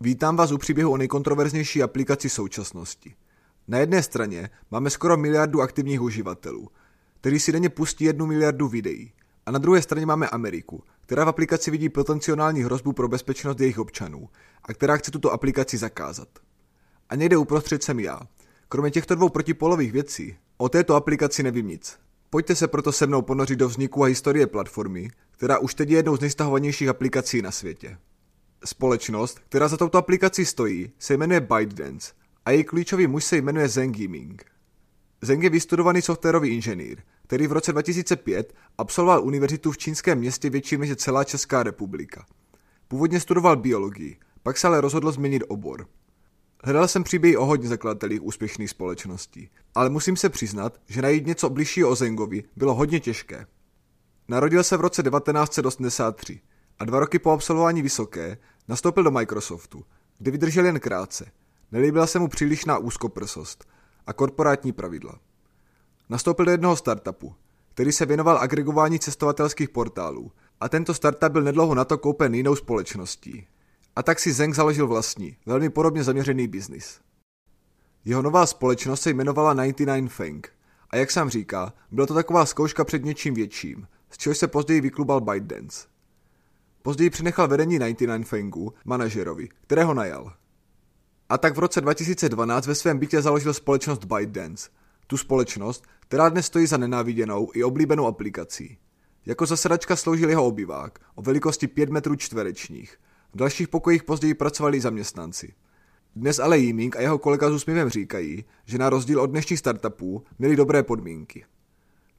Vítám vás u příběhu o nejkontroverznější aplikaci současnosti. Na jedné straně máme skoro miliardu aktivních uživatelů, kteří si denně pustí jednu miliardu videí. A na druhé straně máme Ameriku, která v aplikaci vidí potenciální hrozbu pro bezpečnost jejich občanů a která chce tuto aplikaci zakázat. A někde uprostřed jsem já. Kromě těchto dvou protipolových věcí, o této aplikaci nevím nic. Pojďte se proto se mnou ponořit do vzniku a historie platformy, která už teď je jednou z nejstahovanějších aplikací na světě. Společnost, která za touto aplikací stojí, se jmenuje ByteDance a její klíčový muž se jmenuje Zeng Yiming. Zeng je vystudovaný softwarový inženýr, který v roce 2005 absolvoval univerzitu v čínském městě větším než celá Česká republika. Původně studoval biologii, pak se ale rozhodl změnit obor. Hledal jsem příběhy o hodně zakladatelích úspěšných společností, ale musím se přiznat, že najít něco bližšího o Zengovi bylo hodně těžké. Narodil se v roce 1983 a dva roky po absolvování vysoké nastoupil do Microsoftu, kde vydržel jen krátce. Nelíbila se mu přílišná úzkoprsost a korporátní pravidla. Nastoupil do jednoho startupu, který se věnoval agregování cestovatelských portálů a tento startup byl nedlouho na to koupen jinou společností. A tak si Zeng založil vlastní, velmi podobně zaměřený biznis. Jeho nová společnost se jmenovala 99 Fang a jak sám říká, byla to taková zkouška před něčím větším, z čehož se později vyklubal ByteDance. Později přenechal vedení 99 Fangu manažerovi, kterého najal. A tak v roce 2012 ve svém bytě založil společnost ByteDance, tu společnost, která dnes stojí za nenáviděnou i oblíbenou aplikací. Jako zasedačka sloužil jeho obyvák o velikosti 5 metrů čtverečních. V dalších pokojích později pracovali zaměstnanci. Dnes ale Yiming a jeho kolega s úsměvem říkají, že na rozdíl od dnešních startupů měli dobré podmínky.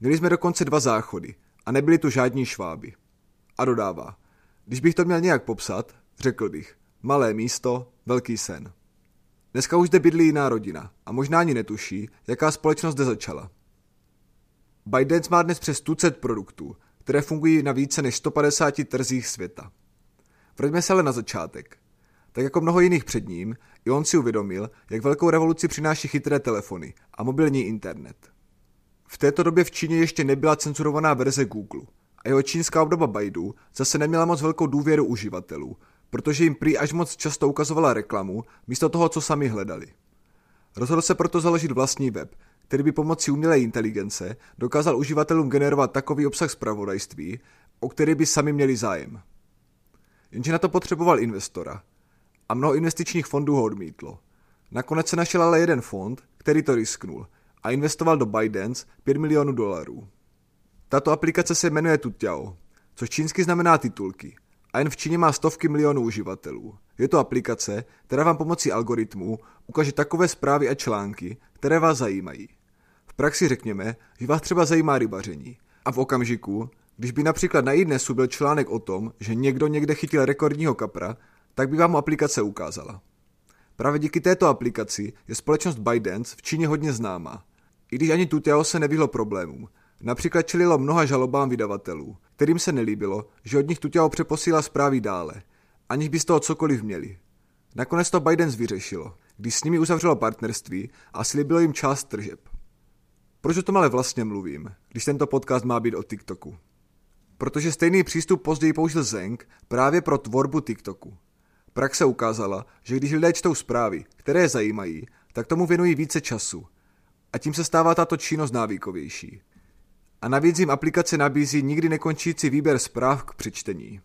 Měli jsme dokonce dva záchody a nebyli tu žádní šváby. A dodává, když bych to měl nějak popsat, řekl bych, malé místo, velký sen. Dneska už zde bydlí jiná rodina a možná ani netuší, jaká společnost zde začala. ByteDance má dnes přes tucet produktů, které fungují na více než 150 trzích světa. Vraťme se ale na začátek. Tak jako mnoho jiných před ním, i on si uvědomil, jak velkou revoluci přináší chytré telefony a mobilní internet. V této době v Číně ještě nebyla cenzurovaná verze Google a jeho čínská obdoba Baidu zase neměla moc velkou důvěru uživatelů, protože jim prý až moc často ukazovala reklamu místo toho, co sami hledali. Rozhodl se proto založit vlastní web, který by pomocí umělé inteligence dokázal uživatelům generovat takový obsah zpravodajství, o který by sami měli zájem. Jenže na to potřeboval investora. A mnoho investičních fondů ho odmítlo. Nakonec se našel ale jeden fond, který to risknul a investoval do ByteDance 5 milionů dolarů. Tato aplikace se jmenuje Tutiao, což čínsky znamená titulky – a jen v Číně má stovky milionů uživatelů. Je to aplikace, která vám pomocí algoritmů ukáže takové zprávy a články, které vás zajímají. V praxi řekněme, že vás třeba zajímá rybaření. A v okamžiku, když by například na iDnesu byl článek o tom, že někdo někde chytil rekordního kapra, tak by vám aplikace ukázala. Právě díky této aplikaci je společnost ByteDance v Číně hodně známá. I když ani Tuteo se nevyhlo problémům, Například čelilo mnoha žalobám vydavatelů, kterým se nelíbilo, že od nich Tuťao přeposílá zprávy dále, aniž by z toho cokoliv měli. Nakonec to Biden vyřešilo, když s nimi uzavřelo partnerství a slíbilo jim část tržeb. Proč o tom ale vlastně mluvím, když tento podcast má být o TikToku? Protože stejný přístup později použil Zeng právě pro tvorbu TikToku. Praxe ukázala, že když lidé čtou zprávy, které je zajímají, tak tomu věnují více času. A tím se stává tato činnost návykovější a navíc jim aplikace nabízí nikdy nekončící výběr zpráv k přečtení.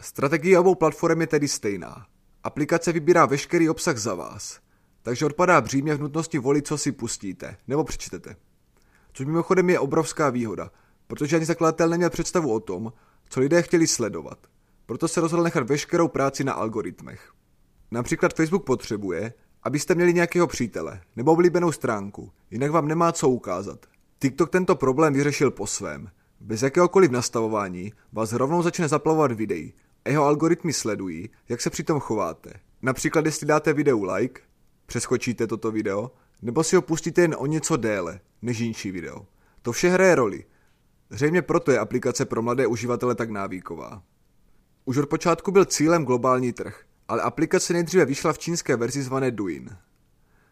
Strategie obou platform je tedy stejná. Aplikace vybírá veškerý obsah za vás, takže odpadá břímě v nutnosti volit, co si pustíte nebo přečtete. Což mimochodem je obrovská výhoda, protože ani zakladatel neměl představu o tom, co lidé chtěli sledovat. Proto se rozhodl nechat veškerou práci na algoritmech. Například Facebook potřebuje, abyste měli nějakého přítele nebo oblíbenou stránku, jinak vám nemá co ukázat, TikTok tento problém vyřešil po svém. Bez jakéhokoliv nastavování vás rovnou začne zaplavovat videí a jeho algoritmy sledují, jak se přitom chováte. Například jestli dáte videu like, přeskočíte toto video, nebo si ho pustíte jen o něco déle než jinší video. To vše hraje roli. Zřejmě proto je aplikace pro mladé uživatele tak návyková. Už od počátku byl cílem globální trh, ale aplikace nejdříve vyšla v čínské verzi zvané Douyin.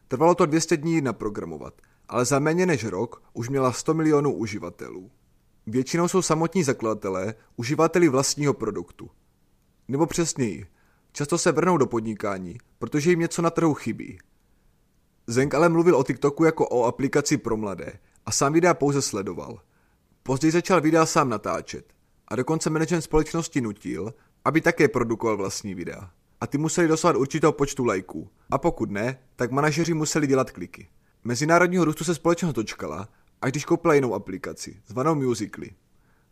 Trvalo to 200 dní naprogramovat ale za méně než rok už měla 100 milionů uživatelů. Většinou jsou samotní zakladatelé uživateli vlastního produktu. Nebo přesněji, Často se vrnou do podnikání, protože jim něco na trhu chybí. Zeng ale mluvil o TikToku jako o aplikaci pro mladé a sám videa pouze sledoval. Později začal videa sám natáčet a dokonce management společnosti nutil, aby také produkoval vlastní videa. A ty museli dosovat určitou počtu lajků. A pokud ne, tak manažeři museli dělat kliky. Mezinárodního růstu se společnost dočkala, až když koupila jinou aplikaci, zvanou Musically.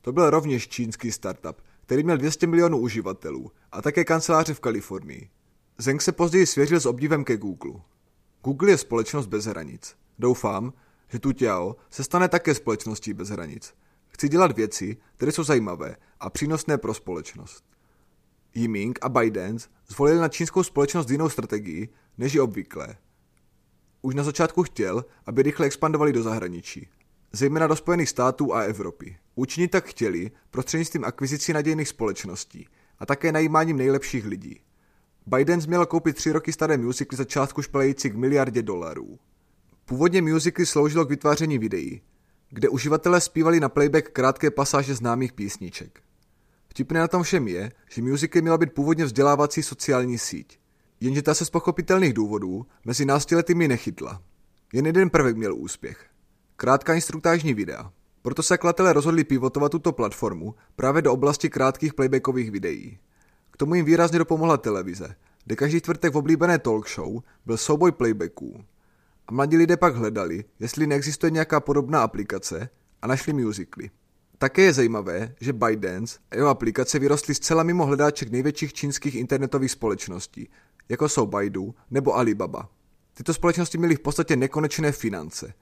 To byl rovněž čínský startup, který měl 200 milionů uživatelů a také kanceláře v Kalifornii. Zeng se později svěřil s obdivem ke Google. Google je společnost bez hranic. Doufám, že tu Tiao se stane také společností bez hranic. Chci dělat věci, které jsou zajímavé a přínosné pro společnost. Yiming a ByteDance zvolili na čínskou společnost jinou strategii, než je obvyklé. Už na začátku chtěl, aby rychle expandovali do zahraničí, zejména do Spojených států a Evropy. Učinit tak chtěli prostřednictvím akvizicí nadějných společností a také najímáním nejlepších lidí. Biden měl koupit tři roky staré musicly za částku špelející k miliardě dolarů. Původně musicly sloužilo k vytváření videí, kde uživatelé zpívali na playback krátké pasáže známých písniček. Vtipné na tom všem je, že musical měla být původně vzdělávací sociální síť, jenže ta se z pochopitelných důvodů mezi náctiletými nechytla. Jen jeden prvek měl úspěch. Krátká instruktážní videa. Proto se kladatelé rozhodli pivotovat tuto platformu právě do oblasti krátkých playbackových videí. K tomu jim výrazně dopomohla televize, kde každý čtvrtek v oblíbené talk show byl souboj playbacků. A mladí lidé pak hledali, jestli neexistuje nějaká podobná aplikace a našli musically. Také je zajímavé, že ByteDance a jeho aplikace vyrostly zcela mimo hledáček největších čínských internetových společností, jako jsou Baidu nebo Alibaba. Tyto společnosti měly v podstatě nekonečné finance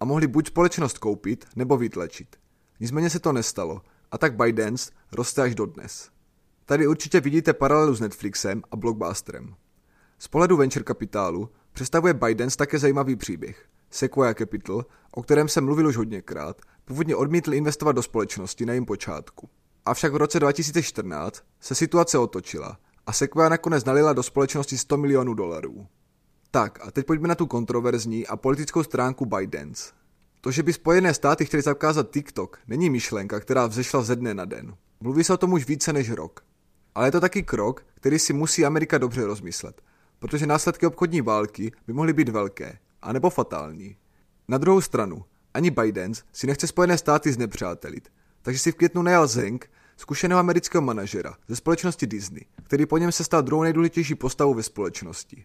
a mohli buď společnost koupit nebo vytlačit. Nicméně se to nestalo a tak ByteDance roste až dodnes. Tady určitě vidíte paralelu s Netflixem a Blockbusterem. Z pohledu venture kapitálu představuje ByteDance také zajímavý příběh. Sequoia Capital, o kterém jsem mluvil už hodněkrát, původně odmítl investovat do společnosti na jejím počátku. Avšak v roce 2014 se situace otočila a Sequoia nakonec nalila do společnosti 100 milionů dolarů. Tak a teď pojďme na tu kontroverzní a politickou stránku ByteDance. To, že by Spojené státy chtěli zakázat TikTok, není myšlenka, která vzešla ze dne na den. Mluví se o tom už více než rok. Ale je to taky krok, který si musí Amerika dobře rozmyslet, protože následky obchodní války by mohly být velké, anebo fatální. Na druhou stranu, ani Biden si nechce Spojené státy znepřátelit, takže si v květnu najal Zeng, zkušeného amerického manažera ze společnosti Disney, který po něm se stal druhou nejdůležitější postavou ve společnosti.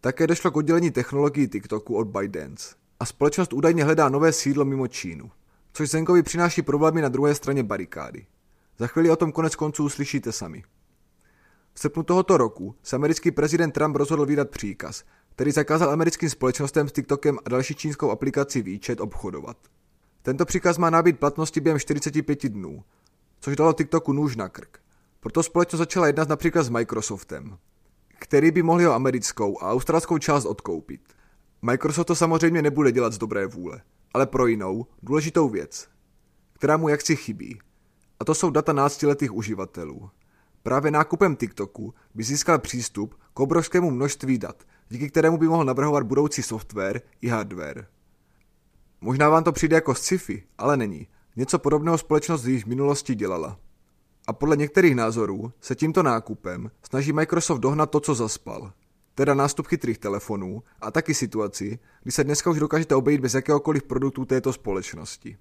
Také došlo k oddělení technologií TikToku od ByteDance a společnost údajně hledá nové sídlo mimo Čínu, což Zengovi přináší problémy na druhé straně barikády. Za chvíli o tom konec konců uslyšíte sami. V srpnu tohoto roku se americký prezident Trump rozhodl vydat příkaz, který zakázal americkým společnostem s TikTokem a další čínskou aplikací WeChat obchodovat. Tento příkaz má nabít platnosti během 45 dnů, což dalo TikToku nůž na krk. Proto společnost začala jednat například s Microsoftem, který by mohl jeho americkou a australskou část odkoupit. Microsoft to samozřejmě nebude dělat z dobré vůle, ale pro jinou, důležitou věc, která mu jaksi chybí. A to jsou data náctiletých uživatelů. Právě nákupem TikToku by získal přístup k obrovskému množství dat, díky kterému by mohl navrhovat budoucí software i hardware. Možná vám to přijde jako sci-fi, ale není. Něco podobného společnost již v minulosti dělala. A podle některých názorů se tímto nákupem snaží Microsoft dohnat to, co zaspal. Teda nástup chytrých telefonů a taky situaci, kdy se dneska už dokážete obejít bez jakéhokoliv produktu této společnosti.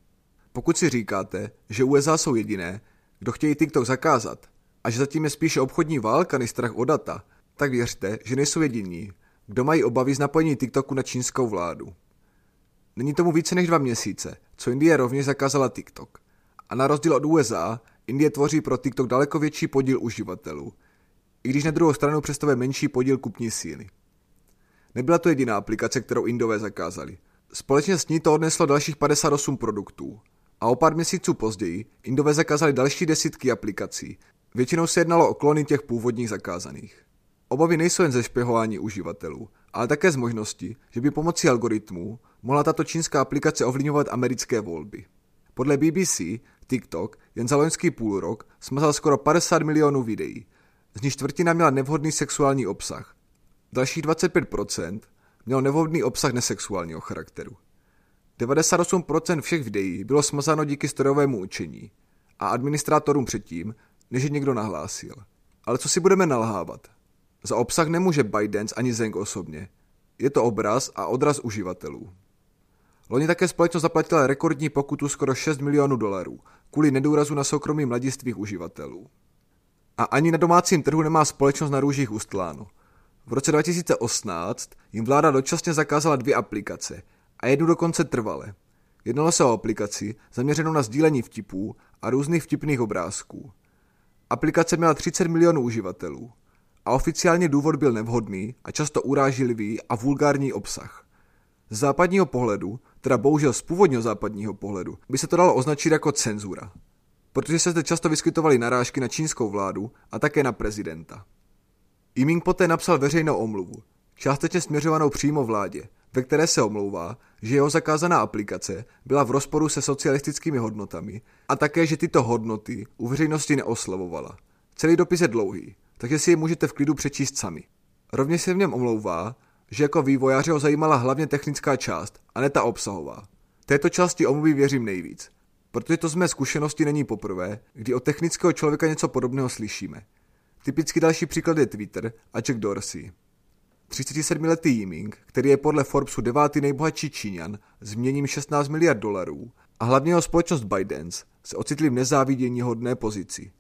Pokud si říkáte, že USA jsou jediné, kdo chtějí TikTok zakázat a že zatím je spíše obchodní válka než strach o data, tak věřte, že nejsou jediní, kdo mají obavy z napojení TikToku na čínskou vládu. Není tomu více než dva měsíce, co Indie rovněž zakázala TikTok. A na rozdíl od USA, Indie tvoří pro TikTok daleko větší podíl uživatelů, i když na druhou stranu představuje menší podíl kupní síly. Nebyla to jediná aplikace, kterou Indové zakázali. Společně s ní to odneslo dalších 58 produktů. A o pár měsíců později Indové zakázali další desítky aplikací. Většinou se jednalo o klony těch původních zakázaných. Obavy nejsou jen ze špehování uživatelů, ale také z možnosti, že by pomocí algoritmů mohla tato čínská aplikace ovlivňovat americké volby. Podle BBC TikTok jen za loňský půl rok smazal skoro 50 milionů videí, z nich čtvrtina měla nevhodný sexuální obsah. Dalších 25% mělo nevhodný obsah nesexuálního charakteru. 98% všech videí bylo smazáno díky strojovému učení a administrátorům předtím, než je někdo nahlásil. Ale co si budeme nalhávat? Za obsah nemůže ByteDance ani Zeng osobně. Je to obraz a odraz uživatelů. Loni také společnost zaplatila rekordní pokutu skoro 6 milionů dolarů kvůli nedůrazu na soukromí mladistvých uživatelů. A ani na domácím trhu nemá společnost na růžích ustláno. V roce 2018 jim vláda dočasně zakázala dvě aplikace a jednu dokonce trvale. Jednalo se o aplikaci zaměřenou na sdílení vtipů a různých vtipných obrázků. Aplikace měla 30 milionů uživatelů a oficiálně důvod byl nevhodný a často urážlivý a vulgární obsah. Z západního pohledu, teda bohužel z původního západního pohledu, by se to dalo označit jako cenzura, protože se zde často vyskytovaly narážky na čínskou vládu a také na prezidenta. Yiming poté napsal veřejnou omluvu, částečně směřovanou přímo vládě, ve které se omlouvá, že jeho zakázaná aplikace byla v rozporu se socialistickými hodnotami a také, že tyto hodnoty u veřejnosti neoslavovala. Celý dopis je dlouhý, takže si je můžete v klidu přečíst sami. Rovněž se v něm omlouvá, že jako vývojáře ho zajímala hlavně technická část a ne ta obsahová. Této části omluvy věřím nejvíc, protože to z mé zkušenosti není poprvé, kdy od technického člověka něco podobného slyšíme. Typicky další příklad je Twitter a Jack Dorsey. 37-letý Yiming, který je podle Forbesu devátý nejbohatší Číňan s měním 16 miliard dolarů a hlavně jeho společnost ByteDance se ocitli v nezávidění hodné pozici.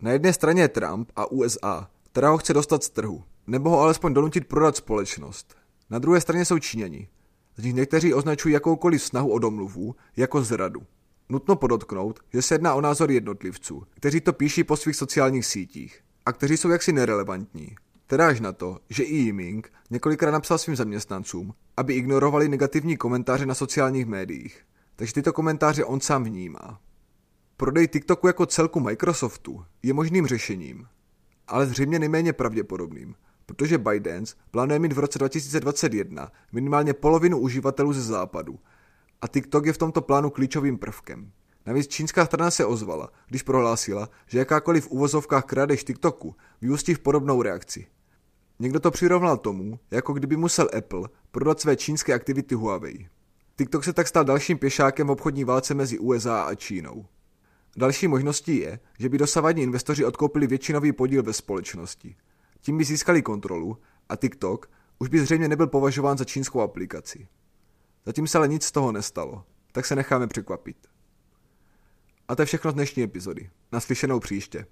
Na jedné straně je Trump a USA, která ho chce dostat z trhu, nebo ho alespoň donutit prodat společnost. Na druhé straně jsou Číňani. Z nich někteří označují jakoukoliv snahu o domluvu jako zradu. Nutno podotknout, že se jedná o názor jednotlivců, kteří to píší po svých sociálních sítích a kteří jsou jaksi nerelevantní. Teda až na to, že i Yiming několikrát napsal svým zaměstnancům, aby ignorovali negativní komentáře na sociálních médiích. Takže tyto komentáře on sám vnímá. Prodej TikToku jako celku Microsoftu je možným řešením, ale zřejmě nejméně pravděpodobným, protože ByteDance plánuje mít v roce 2021 minimálně polovinu uživatelů ze západu a TikTok je v tomto plánu klíčovým prvkem. Navíc čínská strana se ozvala, když prohlásila, že jakákoliv v uvozovkách krádež TikToku vyústí v podobnou reakci. Někdo to přirovnal tomu, jako kdyby musel Apple prodat své čínské aktivity Huawei. TikTok se tak stal dalším pěšákem v obchodní válce mezi USA a Čínou. Další možností je, že by dosavadní investoři odkoupili většinový podíl ve společnosti. Tím by získali kontrolu a TikTok už by zřejmě nebyl považován za čínskou aplikaci. Zatím se ale nic z toho nestalo, tak se necháme překvapit. A to je všechno z dnešní epizody. Naslyšenou příště.